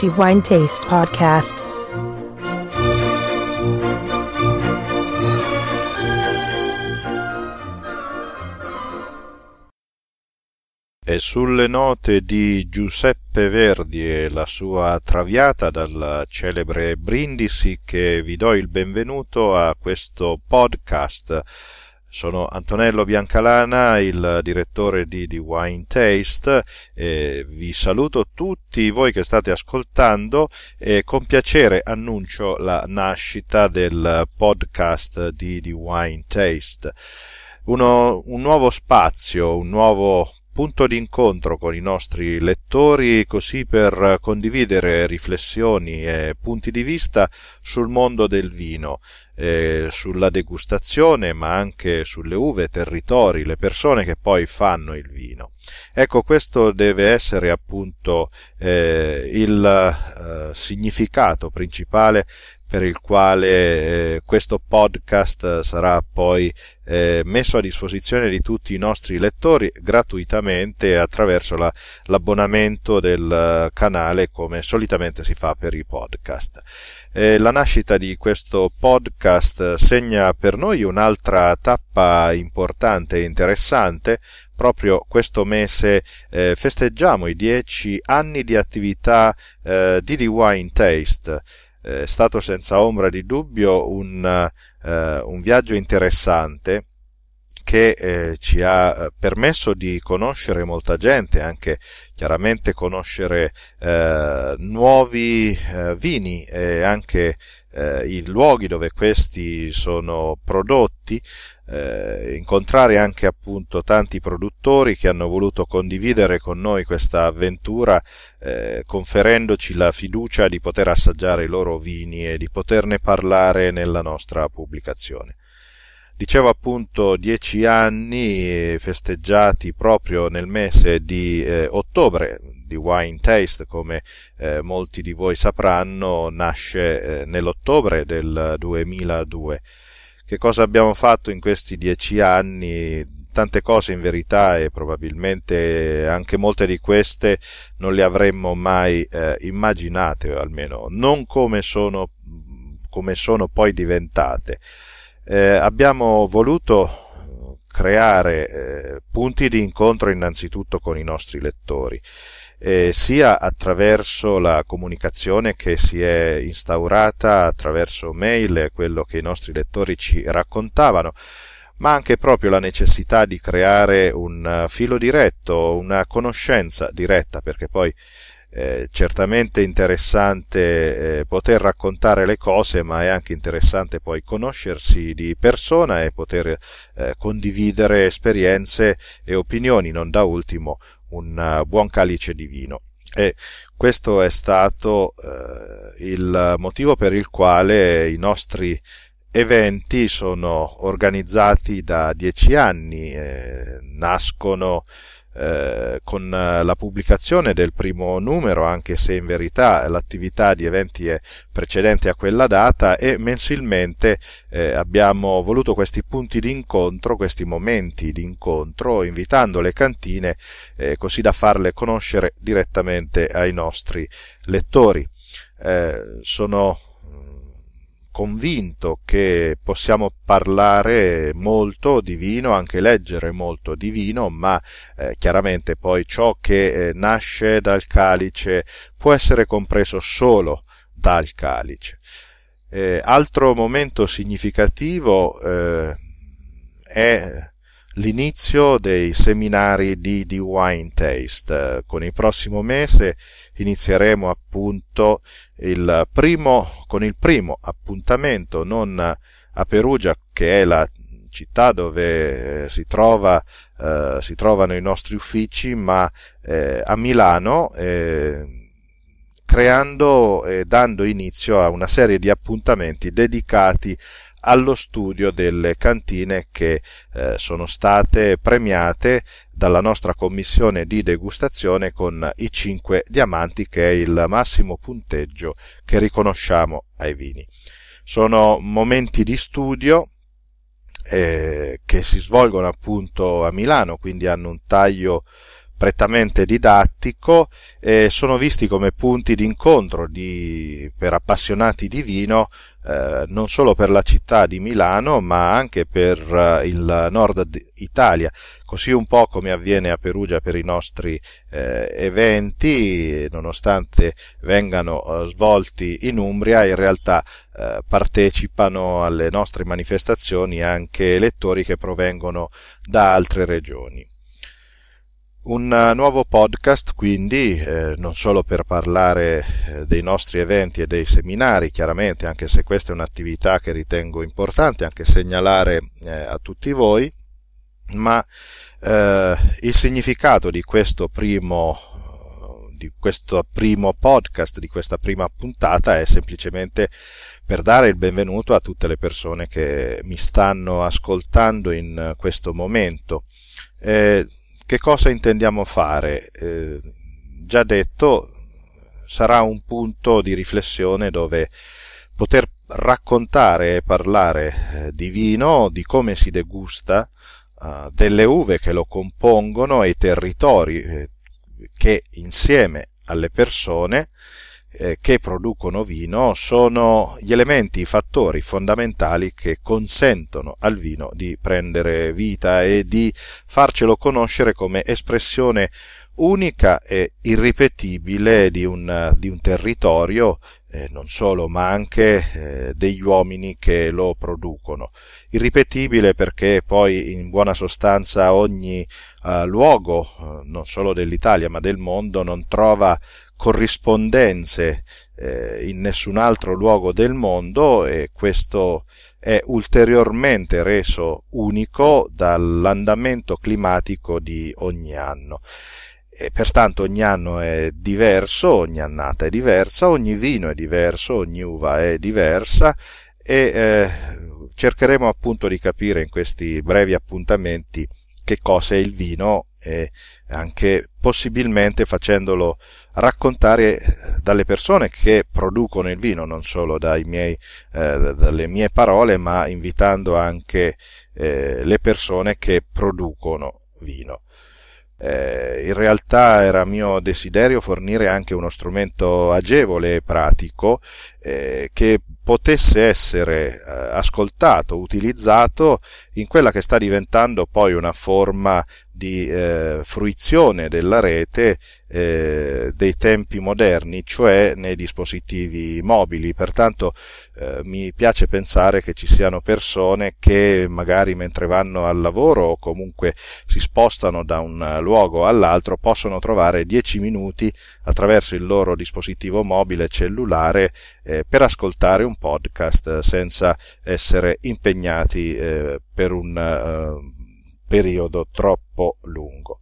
The Wine Taste Podcast. E sulle note di Giuseppe Verdi e la sua traviata dal celebre Brindisi che vi do il benvenuto a questo podcast. Sono Antonello Biancalana, il direttore di The Wine Taste e vi saluto tutti voi che state ascoltando e con piacere annuncio la nascita del podcast di The Wine Taste. Uno, un nuovo spazio, un nuovo punto d'incontro con i nostri lettori così per condividere riflessioni e punti di vista sul mondo del vino, eh, sulla degustazione ma anche sulle uve, territori, le persone che poi fanno il vino. Ecco, questo deve essere appunto eh, il eh, significato principale per il quale eh, questo podcast sarà poi eh, messo a disposizione di tutti i nostri lettori gratuitamente attraverso la, l'abbonamento del canale come solitamente si fa per i podcast. Eh, la nascita di questo podcast segna per noi un'altra tappa importante e interessante proprio questo mese eh, festeggiamo i dieci anni di attività eh, di The Wine Taste è stato senza ombra di dubbio un, eh, un viaggio interessante che eh, ci ha eh, permesso di conoscere molta gente, anche chiaramente conoscere eh, nuovi eh, vini e anche eh, i luoghi dove questi sono prodotti, eh, incontrare anche appunto tanti produttori che hanno voluto condividere con noi questa avventura, conferendoci la fiducia di poter assaggiare i loro vini e di poterne parlare nella nostra pubblicazione. Dicevo appunto dieci anni festeggiati proprio nel mese di eh, ottobre, di Wine Taste, come eh, molti di voi sapranno, nasce eh, nell'ottobre del 2002. Che cosa abbiamo fatto in questi dieci anni? Tante cose in verità e probabilmente anche molte di queste non le avremmo mai eh, immaginate, almeno non come sono, come sono poi diventate eh, abbiamo voluto creare eh, punti di incontro innanzitutto con i nostri lettori, eh, sia attraverso la comunicazione che si è instaurata attraverso mail, quello che i nostri lettori ci raccontavano, ma anche proprio la necessità di creare un filo diretto, una conoscenza diretta, perché poi eh, certamente interessante eh, poter raccontare le cose, ma è anche interessante poi conoscersi di persona e poter eh, condividere esperienze e opinioni, non da ultimo un uh, buon calice di vino. E questo è stato eh, il motivo per il quale i nostri eventi sono organizzati da dieci anni, eh, nascono eh, con la pubblicazione del primo numero, anche se in verità l'attività di eventi è precedente a quella data e mensilmente eh, abbiamo voluto questi punti di incontro, questi momenti di incontro, invitando le cantine eh, così da farle conoscere direttamente ai nostri lettori. Eh, sono convinto che possiamo parlare molto di vino, anche leggere molto di vino, ma eh, chiaramente poi ciò che eh, nasce dal calice può essere compreso solo dal calice. Eh, altro momento significativo eh, è l'inizio dei seminari di, di Wine Taste. Con il prossimo mese inizieremo appunto il primo, con il primo appuntamento, non a Perugia, che è la città dove eh, si, trova, eh, si trovano i nostri uffici, ma eh, a Milano, eh, creando e dando inizio a una serie di appuntamenti dedicati allo studio delle cantine che eh, sono state premiate dalla nostra commissione di degustazione con i 5 diamanti che è il massimo punteggio che riconosciamo ai vini. Sono momenti di studio eh, che si svolgono appunto a Milano, quindi hanno un taglio prettamente didattico e sono visti come punti d'incontro di, per appassionati di vino eh, non solo per la città di Milano ma anche per eh, il nord Italia, così un po' come avviene a Perugia per i nostri eh, eventi, nonostante vengano eh, svolti in Umbria, in realtà eh, partecipano alle nostre manifestazioni anche lettori che provengono da altre regioni. Un eh, nuovo podcast quindi, eh, non solo per parlare eh, dei nostri eventi e dei seminari, chiaramente, anche se questa è un'attività che ritengo importante anche segnalare eh, a tutti voi, ma eh, il significato di questo primo di questo primo podcast, di questa prima puntata, è semplicemente per dare il benvenuto a tutte le persone che mi stanno ascoltando in questo momento. Eh, che cosa intendiamo fare? Eh, già detto, sarà un punto di riflessione dove poter raccontare e parlare eh, di vino, di come si degusta, eh, delle uve che lo compongono e i territori eh, che insieme alle persone che producono vino sono gli elementi, i fattori fondamentali che consentono al vino di prendere vita e di farcelo conoscere come espressione unica e irripetibile di un, di un territorio, eh, non solo, ma anche eh, degli uomini che lo producono. Irripetibile perché poi in buona sostanza ogni uh, luogo, uh, non solo dell'Italia ma del mondo, non trova corrispondenze eh, in nessun altro luogo del mondo e questo è ulteriormente reso unico dall'andamento climatico di ogni anno. E pertanto ogni anno è diverso, ogni annata è diversa, ogni vino è diverso, ogni uva è diversa e eh, cercheremo appunto di capire in questi brevi appuntamenti che cosa è il vino e anche possibilmente facendolo raccontare eh, dalle persone che producono il vino, non solo miei, eh, dalle mie parole, ma invitando anche eh, le persone che producono vino. Eh, in realtà era mio desiderio fornire anche uno strumento agevole e pratico eh, che potesse essere eh, ascoltato, utilizzato in quella che sta diventando poi una forma di eh, fruizione della rete eh, dei tempi moderni, cioè nei dispositivi mobili. Pertanto eh, mi piace pensare che ci siano persone che magari mentre vanno al lavoro o comunque si spostano da un luogo all'altro possono trovare 10 minuti attraverso il loro dispositivo mobile cellulare eh, per ascoltare un podcast senza essere impegnati eh, per un uh, periodo troppo lungo.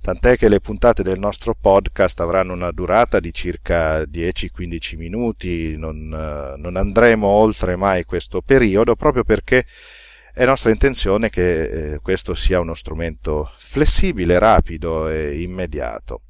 Tant'è che le puntate del nostro podcast avranno una durata di circa 10-15 minuti, non, eh, non andremo oltre mai questo periodo proprio perché è nostra intenzione che eh, questo sia uno strumento flessibile, rapido e immediato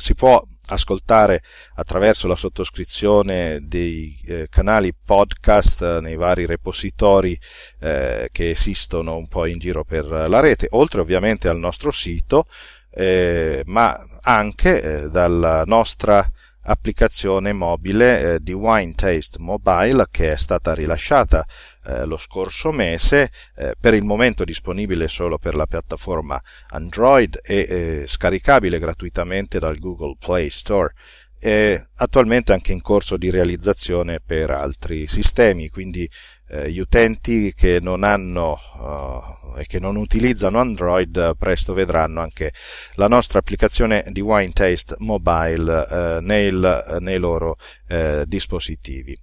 si può ascoltare attraverso la sottoscrizione dei eh, canali podcast eh, nei vari repositori eh, che esistono un po' in giro per la rete, oltre ovviamente al nostro sito, eh, ma anche eh, dalla nostra applicazione mobile eh, di Wine Taste Mobile che è stata rilasciata eh, lo scorso mese, eh, per il momento disponibile solo per la piattaforma Android e eh, scaricabile gratuitamente dal Google Play Store è attualmente anche in corso di realizzazione per altri sistemi, quindi eh, gli utenti che non hanno uh, e che non utilizzano Android presto vedranno anche la nostra applicazione di Wine Taste Mobile uh, nel, nei loro uh, dispositivi.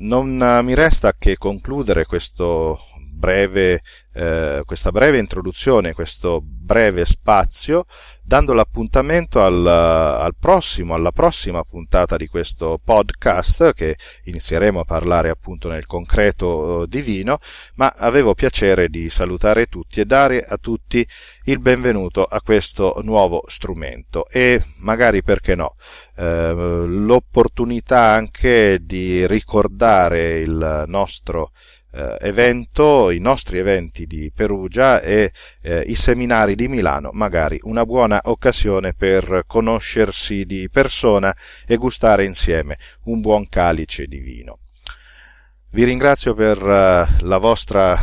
non mi resta che concludere questo breve, questa breve introduzione, questo breve spazio, dando l'appuntamento al, al, prossimo, alla prossima puntata di questo podcast, che inizieremo a parlare appunto nel concreto eh, di vino, ma avevo piacere di salutare tutti e dare a tutti il benvenuto a questo nuovo strumento. E magari perché no, eh, l'opportunità anche di ricordare il nostro eh, evento, i nostri eventi di Perugia e eh, i seminari di Milano, magari una buona occasione per conoscersi di persona e gustare insieme un buon calice di vino. Vi ringrazio per eh, la vostra eh,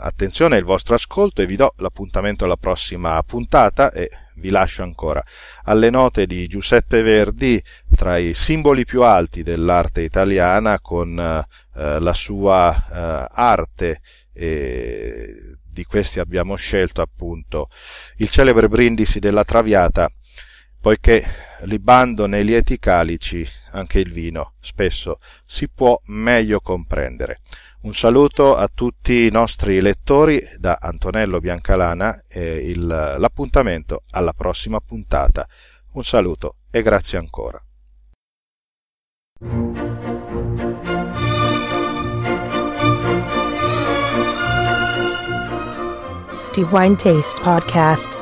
attenzione e il vostro ascolto e vi do l'appuntamento alla prossima puntata e vi lascio ancora alle note di Giuseppe Verdi tra i simboli più alti dell'arte italiana con eh, la sua arte e questi abbiamo scelto appunto il celebre brindisi della Traviata poiché libando nei lieti calici anche il vino spesso si può meglio comprendere. Un saluto a tutti i nostri lettori da Antonello Biancalana e il, l'appuntamento alla prossima puntata. Un saluto e grazie ancora. Wine Taste Podcast